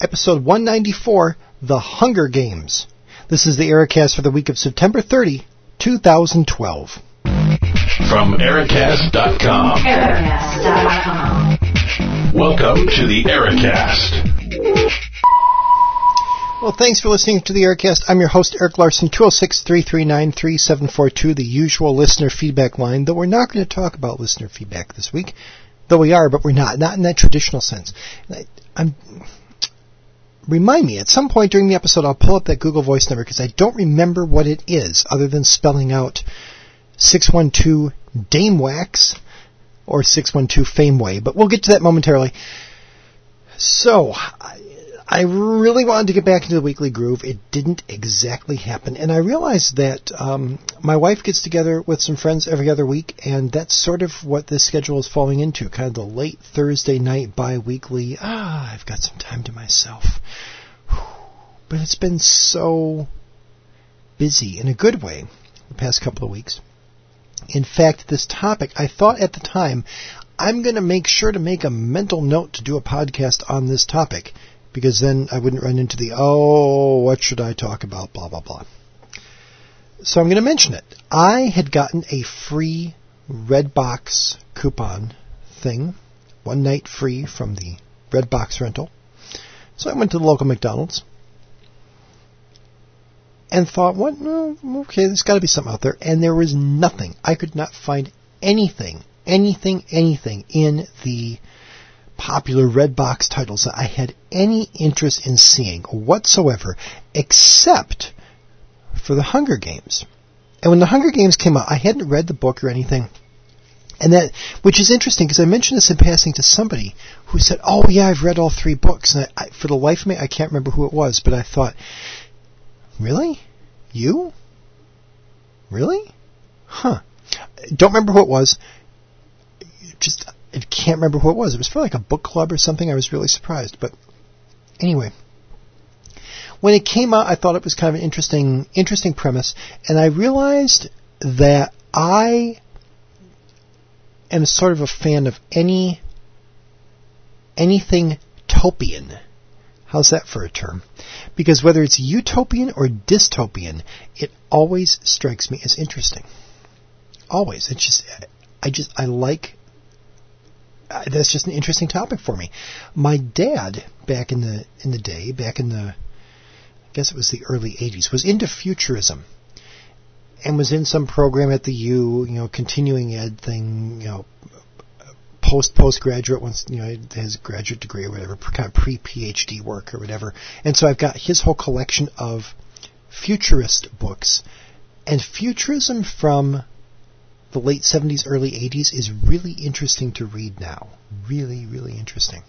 episode 194, The Hunger Games. This is the Ericast for the week of September 30, 2012. From Ericast.com. Ericast.com. Welcome to the Ericast. Well, thanks for listening to the Ericast. I'm your host, Eric Larson, 206-339-3742, the usual listener feedback line, though we're not going to talk about listener feedback this week. Though we are, but we're not. Not in that traditional sense. I, I'm, remind me, at some point during the episode, I'll pull up that Google Voice number because I don't remember what it is, other than spelling out 612 Dame Wax or 612 Fameway, but we'll get to that momentarily. So, I really wanted to get back into the weekly groove. It didn't exactly happen. And I realized that um, my wife gets together with some friends every other week, and that's sort of what this schedule is falling into kind of the late Thursday night bi weekly. Ah, I've got some time to myself. But it's been so busy in a good way the past couple of weeks. In fact, this topic, I thought at the time, I'm going to make sure to make a mental note to do a podcast on this topic because then I wouldn't run into the, oh, what should I talk about, blah, blah, blah. So I'm going to mention it. I had gotten a free Redbox coupon thing, one night free from the Redbox rental. So I went to the local McDonald's and thought, what? Okay, there's got to be something out there. And there was nothing. I could not find anything, anything, anything in the popular Redbox titles that I had any interest in seeing whatsoever, except for the Hunger Games. And when the Hunger Games came out, I hadn't read the book or anything. And that, which is interesting because I mentioned this in passing to somebody who said, "Oh yeah, I've read all three books." And I, I, for the life of me, I can't remember who it was, but I thought, "Really, you? Really? Huh? Don't remember who it was. Just I can't remember who it was. It was for like a book club or something. I was really surprised. But anyway, when it came out, I thought it was kind of an interesting, interesting premise, and I realized that I am sort of a fan of any anything topian. How's that for a term? Because whether it's utopian or dystopian, it always strikes me as interesting. Always. It's just I just I like Uh, that's just an interesting topic for me. My dad, back in the in the day, back in the, I guess it was the early '80s, was into futurism, and was in some program at the U, you know, continuing ed thing, you know, post postgraduate once you know his graduate degree or whatever, kind of pre PhD work or whatever. And so I've got his whole collection of futurist books, and futurism from the late 70s, early 80s is really interesting to read now. Really, really interesting.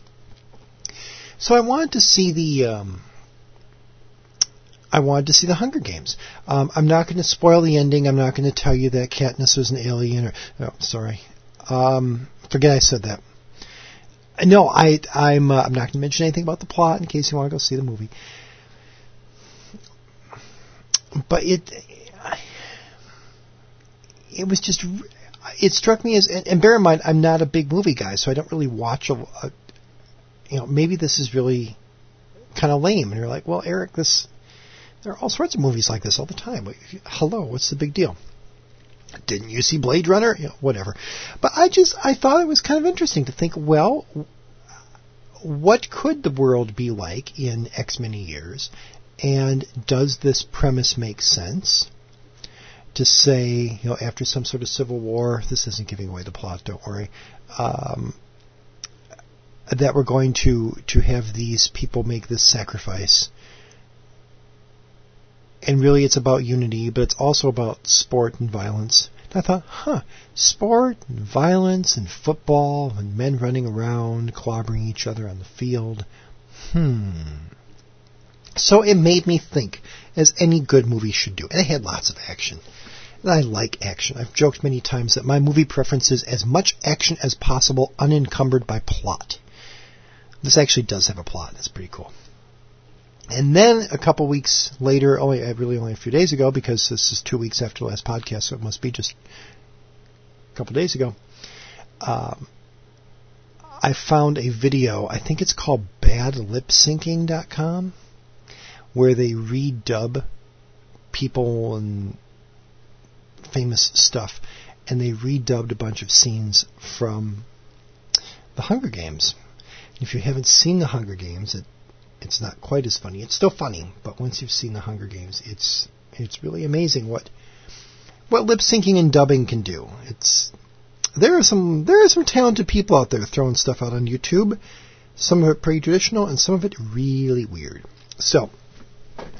So I wanted to see the. Um, I wanted to see the Hunger Games. Um, I'm not going to spoil the ending. I'm not going to tell you that Katniss was an alien. Or oh, sorry, um, forget I said that. No, I, I'm. Uh, I'm not going to mention anything about the plot in case you want to go see the movie. But it, it was just it struck me as and bear in mind I'm not a big movie guy, so I don't really watch a, a you know maybe this is really kind of lame, and you're like, well, Eric, this there are all sorts of movies like this all the time. Hello, what's the big deal? Didn't you see Blade Runner? You know, whatever. But I just I thought it was kind of interesting to think, well, what could the world be like in X many years? And does this premise make sense? To say, you know, after some sort of civil war, this isn't giving away the plot, don't worry, um, that we're going to, to have these people make this sacrifice. And really it's about unity, but it's also about sport and violence. And I thought, huh, sport and violence and football and men running around, clobbering each other on the field. Hmm. So it made me think, as any good movie should do. And it had lots of action. I like action. I've joked many times that my movie preference is as much action as possible, unencumbered by plot. This actually does have a plot. That's pretty cool. And then a couple weeks later, only uh, really only a few days ago, because this is two weeks after the last podcast, so it must be just a couple days ago. Um, I found a video. I think it's called badlipsyncing.com, where they redub people and famous stuff, and they redubbed a bunch of scenes from the Hunger Games. If you haven't seen the Hunger Games, it it's not quite as funny. It's still funny, but once you've seen the Hunger Games, it's it's really amazing what what lip syncing and dubbing can do. It's there are some there are some talented people out there throwing stuff out on YouTube. Some of it pretty traditional, and some of it really weird. So,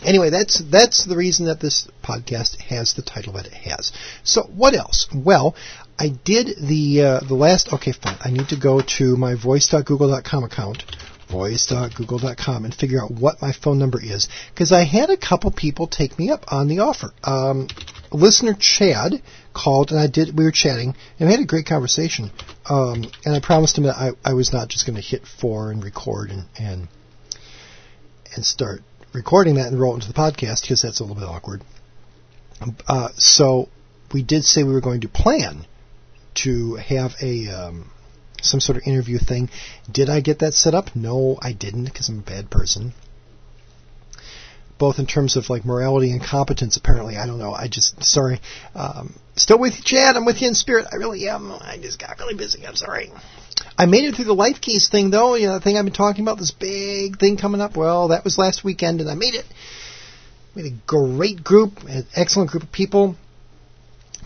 anyway, that's that's the reason that this podcast has the title that it has. So, what else? Well, I did the uh, the last. Okay, fine. I need to go to my voice.google.com account, voice.google.com, and figure out what my phone number is because I had a couple people take me up on the offer. Um, listener Chad called and I did. We were chatting and we had a great conversation. Um, and I promised him that I, I was not just going to hit four and record and and and start recording that and roll it into the podcast because that's a little bit awkward. Uh, so we did say we were going to plan to have a um, some sort of interview thing. Did I get that set up? No, I didn't because I'm a bad person both in terms of like morality and competence. Apparently, I don't know. I just sorry. Um, still with you, Chad. I'm with you in spirit. I really am. I just got really busy. I'm sorry. I made it through the life keys thing though. You know, the thing I've been talking about, this big thing coming up. Well, that was last weekend, and I made it. We had a great group, an excellent group of people.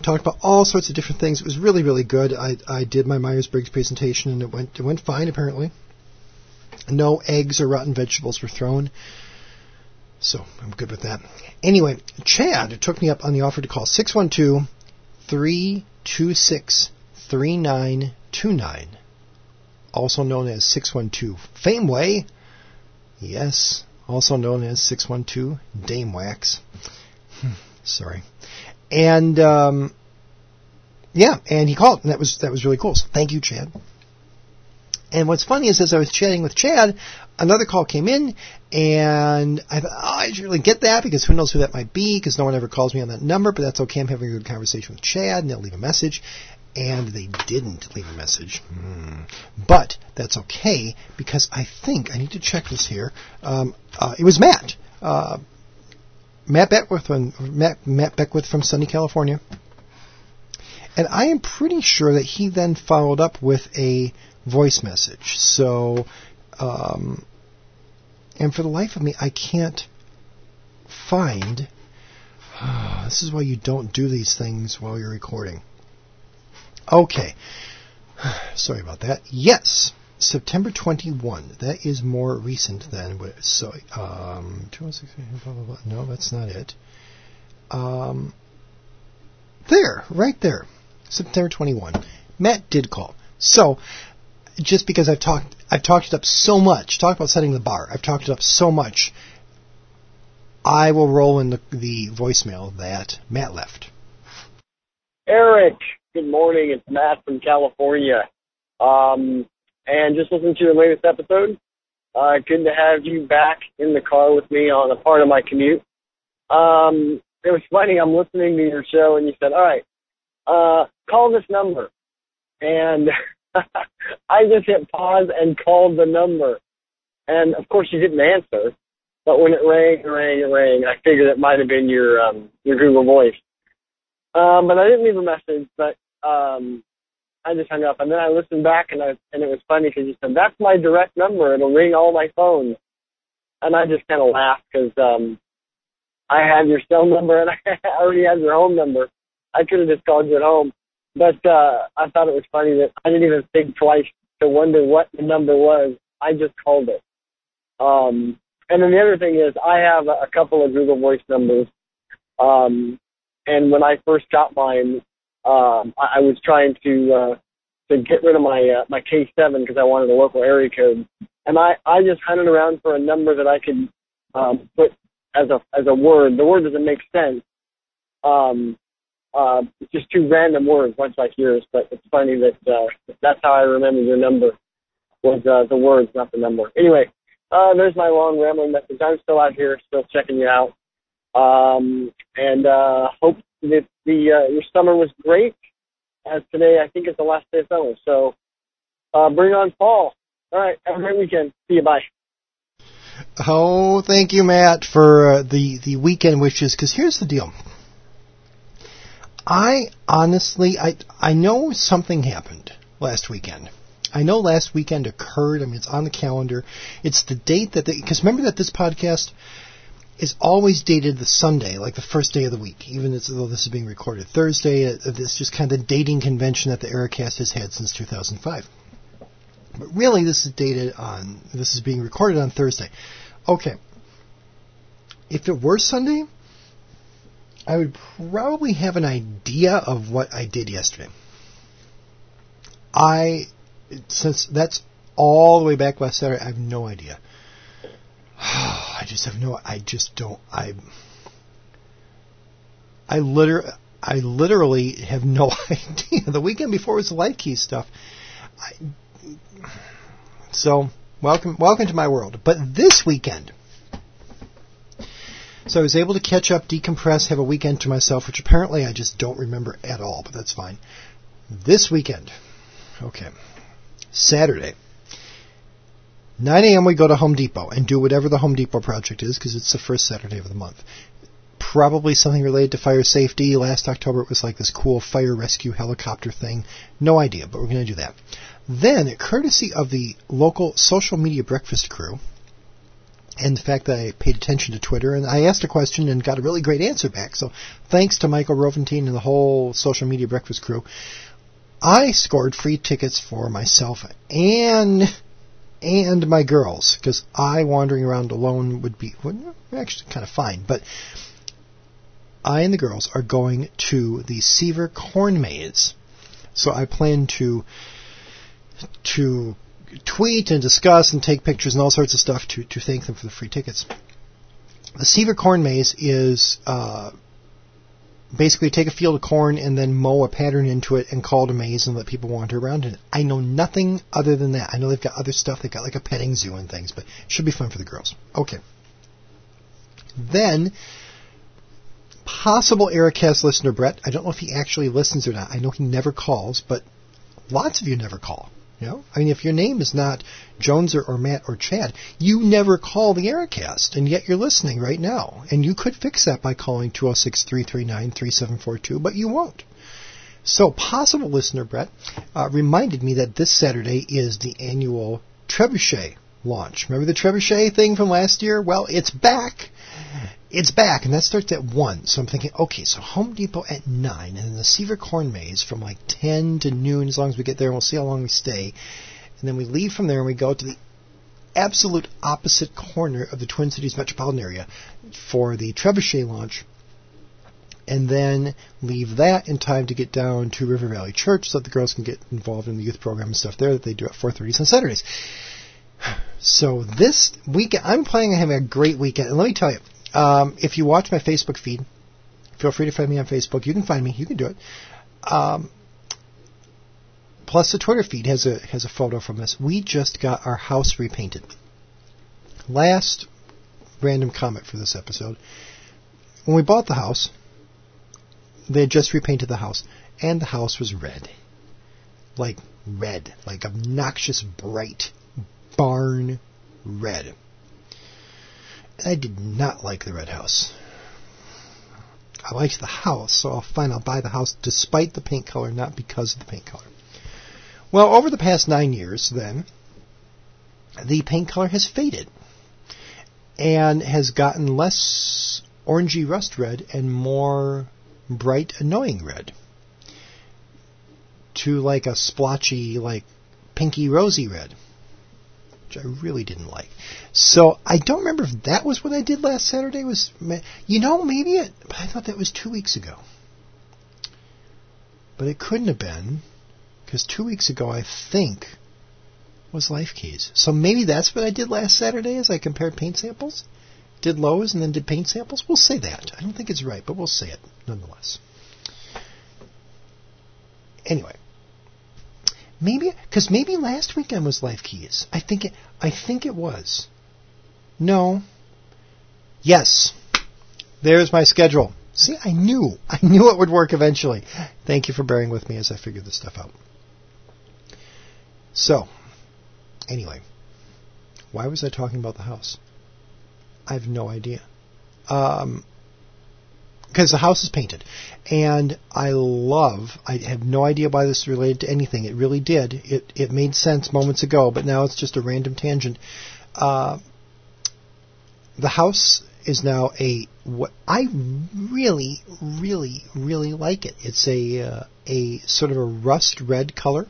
Talked about all sorts of different things. It was really, really good. I, I did my Myers Briggs presentation, and it went it went fine. Apparently, no eggs or rotten vegetables were thrown. So I'm good with that. Anyway, Chad took me up on the offer to call 612 326 3929, also known as 612 Fameway. Yes, also known as 612 Dame Wax. Sorry. And, um, yeah, and he called, and that was, that was really cool. So thank you, Chad. And what's funny is, as I was chatting with Chad, another call came in, and I thought, oh, I should really get that because who knows who that might be because no one ever calls me on that number, but that's okay. I'm having a good conversation with Chad, and they'll leave a message. And they didn't leave a message. Hmm. But that's okay because I think, I need to check this here. Um, uh, it was Matt. Uh, Matt Beckwith, Matt, Matt Beckwith from sunny California. And I am pretty sure that he then followed up with a voice message. So, um, and for the life of me, I can't find. this is why you don't do these things while you're recording. Okay. Sorry about that. Yes, September 21. That is more recent than. So, um, blah, blah, blah. No, that's not it. Um, there, right there. September 21. Matt did call. So, just because I've talked I've talked it up so much, talk about setting the bar. I've talked it up so much. I will roll in the, the voicemail that Matt left. Eric, good morning. It's Matt from California. Um, and just listen to your latest episode. Uh, good to have you back in the car with me on a part of my commute. Um, it was funny. I'm listening to your show, and you said, "All right, uh, call this number," and I just hit pause and called the number. And of course you didn't answer. But when it rang rang rang, I figured it might have been your um your Google voice. Um but I didn't leave a message, but um I just hung up and then I listened back and I and it was funny because you said that's my direct number. It'll ring all my phones, and I just kind of laughed because um, I had your cell number and I already had your home number. I could have just called you at home, but uh, I thought it was funny that I didn't even think twice to wonder what the number was. I just called it. Um, and then the other thing is, I have a, couple of Google Voice numbers. Um, and when I first got mine, um, I, I was trying to uh, to get rid of my uh, my K7 because I wanted a local area code. And I I just hunted around for a number that I could um, put as a as a word. The word doesn't make sense. Um, uh, it's just two random words, much like yours. But it's funny that uh, that's how I remember your number was uh, the words, not the number. Anyway, uh, there's my long rambling message. I'm still out here, still checking you out, um, and uh, hope that the uh, your summer was great. As today, I think is the last day of summer, so uh, bring on fall. All right, have a great weekend. See you. Bye. Oh, thank you, Matt, for uh, the the weekend wishes. Because here's the deal. I honestly, I I know something happened last weekend. I know last weekend occurred. I mean, it's on the calendar. It's the date that because remember that this podcast is always dated the Sunday, like the first day of the week, even though this is being recorded Thursday. Uh, this just kind of the dating convention that the Ericast has had since 2005. But really, this is dated on. This is being recorded on Thursday. Okay. If it were Sunday, I would probably have an idea of what I did yesterday. I, since that's all the way back last Saturday, I have no idea. I just have no. I just don't. I. I literally, I literally have no idea. The weekend before was Life Key stuff. I, so welcome, welcome to my world. But this weekend, so I was able to catch up, decompress, have a weekend to myself, which apparently I just don't remember at all. But that's fine. This weekend, okay, Saturday. 9 a.m. we go to Home Depot and do whatever the Home Depot project is because it's the first Saturday of the month. Probably something related to fire safety. Last October it was like this cool fire rescue helicopter thing. No idea, but we're going to do that. Then, courtesy of the local social media breakfast crew, the fact I paid attention to Twitter and I asked a question and got a really great answer back. So thanks to Michael Roventine and the whole social media breakfast crew. I scored free tickets for myself and and my girls because I wandering around alone would be actually kind of fine. But I and the girls are going to the Sever's Corn Maze, so I plan to to tweet and discuss and take pictures and all sorts of stuff to to thank them for the free tickets. The Sever's Corn Maze is uh, basically take a field of corn and then mow a pattern into it and call it a maze and let people wander around in it. I know nothing other than that. I know they've got other stuff. They've got like a petting zoo and things, but it should be fun for the girls. Okay. Then, possible Ericast listener Brett. I don't know if he actually listens or not. I know he never calls, but lots of you never call. You know, I mean, if your name is not Jones or, or Matt or Chad, you never call the Ericast, and yet you're listening right now. And you could fix that by calling 206-339-3742, but you won't. So, possible listener Brett uh, reminded me that this Saturday is the annual Trebuchet launch. Remember the Trebuchet thing from last year? Well, it's back. It's back, and that starts at 1. So I'm thinking, okay, so Home Depot at 9, and then the Sever's Corn Maze from like 10 to noon, as long as we get there, and we'll see how long we stay. And then we leave from there and we go to the absolute opposite corner of the Twin Cities metropolitan area for the Trebuchet launch, and then leave that in time to get down to River Valley Church so that the girls can get involved in the youth program and stuff there that they do at 4.30 on Saturdays. So this weekend, I'm planning on having a great weekend. And let me tell you, um, if you watch my Facebook feed, feel free to find me on Facebook. You can find me. You can do it. Um, plus, the Twitter feed has a has a photo from us. We just got our house repainted. Last random comment for this episode. When we bought the house, they had just repainted the house, and the house was red, like red, like obnoxious bright barn red. I did not like the red house. I liked the house, so I'll fine, I'll buy the house despite the paint color, not because of the paint color. Well, over the past nine years, then, the paint color has faded and has gotten less orangey rust red and more bright, annoying red to like a splotchy, like pinky rosy red which I really didn't like. So I don't remember if that was what I did last Saturday. Was you know maybe it, I thought that was two weeks ago. But it couldn't have been because two weeks ago I think was Life Keys. So maybe that's what I did last Saturday. Is I compared paint samples, did Lowe's and then did paint samples. We'll say that. I don't think it's right, but we'll say it nonetheless. Anyway, Maybe because maybe last weekend was Life Keys. I think it. I think it was. No. Yes. There's my schedule. See, I knew. I knew it would work eventually. Thank you for bearing with me as I figure this stuff out. So, anyway, why was I talking about the house? I have no idea. Um, because the house is painted, and I love. I have no idea why this is related to anything. It really did. It it made sense moments ago, but now it's just a random tangent. Uh, the house is now a what I really, really, really like it. It's a uh, a sort of a rust red color.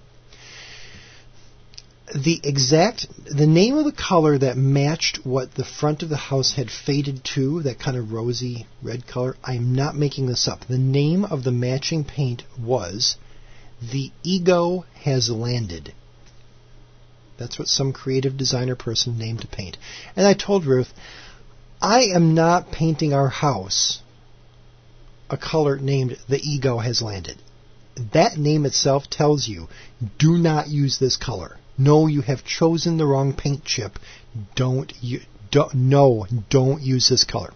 The exact the name of the color that matched what the front of the house had faded to, that kind of rosy red color. I'm not making this up. The name of the matching paint was The Ego Has Landed. That's what some creative designer person named a paint. And I told Ruth, I am not painting our house a color named The Ego Has Landed. That name itself tells you do not use this color. No, you have chosen the wrong paint chip. Don't you don't no, don't use this color.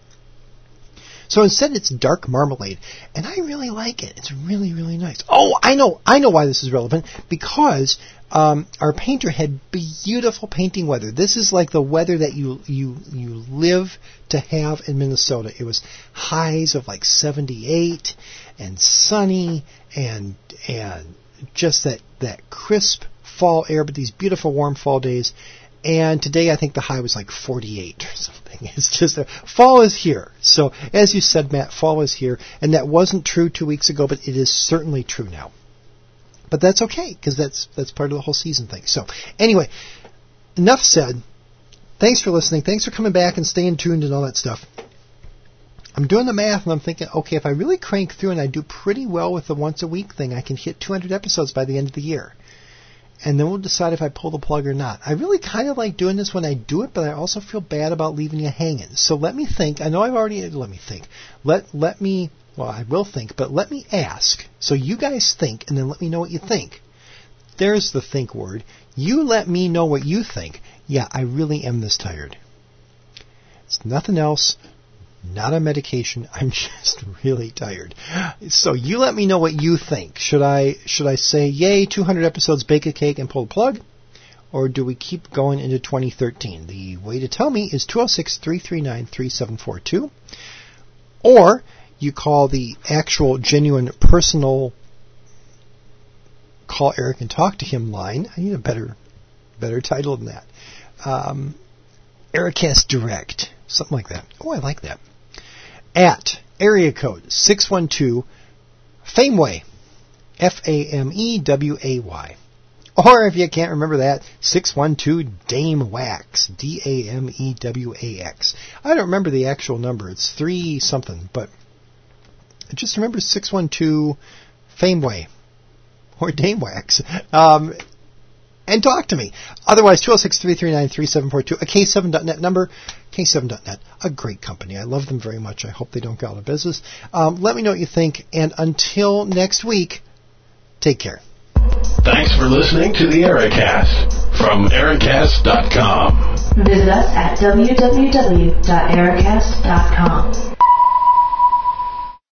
So instead it's dark marmalade, and I really like it. It's really, really nice. Oh, I know, I know why this is relevant because um, our painter had beautiful painting weather. This is like the weather that you you you live to have in Minnesota. It was highs of like 78 and sunny and and just that that crisp fall air, but these beautiful warm fall days. And today I think the high was like 48 or something. It's just a, fall is here. So as you said, Matt, fall is here, and that wasn't true two weeks ago, but it is certainly true now. But that's okay because that's that's part of the whole season thing. So anyway, enough said. Thanks for listening. Thanks for coming back and staying tuned and all that stuff. I'm doing the math and I'm thinking, okay, if I really crank through and I do pretty well with the once a week thing, I can hit 200 episodes by the end of the year and then we'll decide if I pull the plug or not. I really kind of like doing this when I do it, but I also feel bad about leaving you hanging. So let me think. I know I've already let me think. Let let me well, I will think, but let me ask. So you guys think and then let me know what you think. There's the think word. You let me know what you think. Yeah, I really am this tired. It's nothing else not on medication. I'm just really tired. So you let me know what you think. Should I should I say yay 200 episodes, bake a cake, and pull the plug, or do we keep going into 2013? The way to tell me is 206-339-3742, or you call the actual genuine personal call Eric and talk to him line. I need a better better title than that. Um, Ericast Direct, something like that. Oh, I like that at area code 612 Fameway, F A M E W A Y. Or if you can't remember that, 612 Dame Wax, D A M E W A X. I don't remember the actual number, it's 3 something, but just remember 612 Fameway or Dame Wax. Um, and talk to me. Otherwise, 206-339-3742, a K7.net number, K7.net, a great company. I love them very much. I hope they don't go out of business. Um, let me know what you think, and until next week, take care. Thanks for listening to the Ericast from Ericast.com. Visit us at www.ericast.com.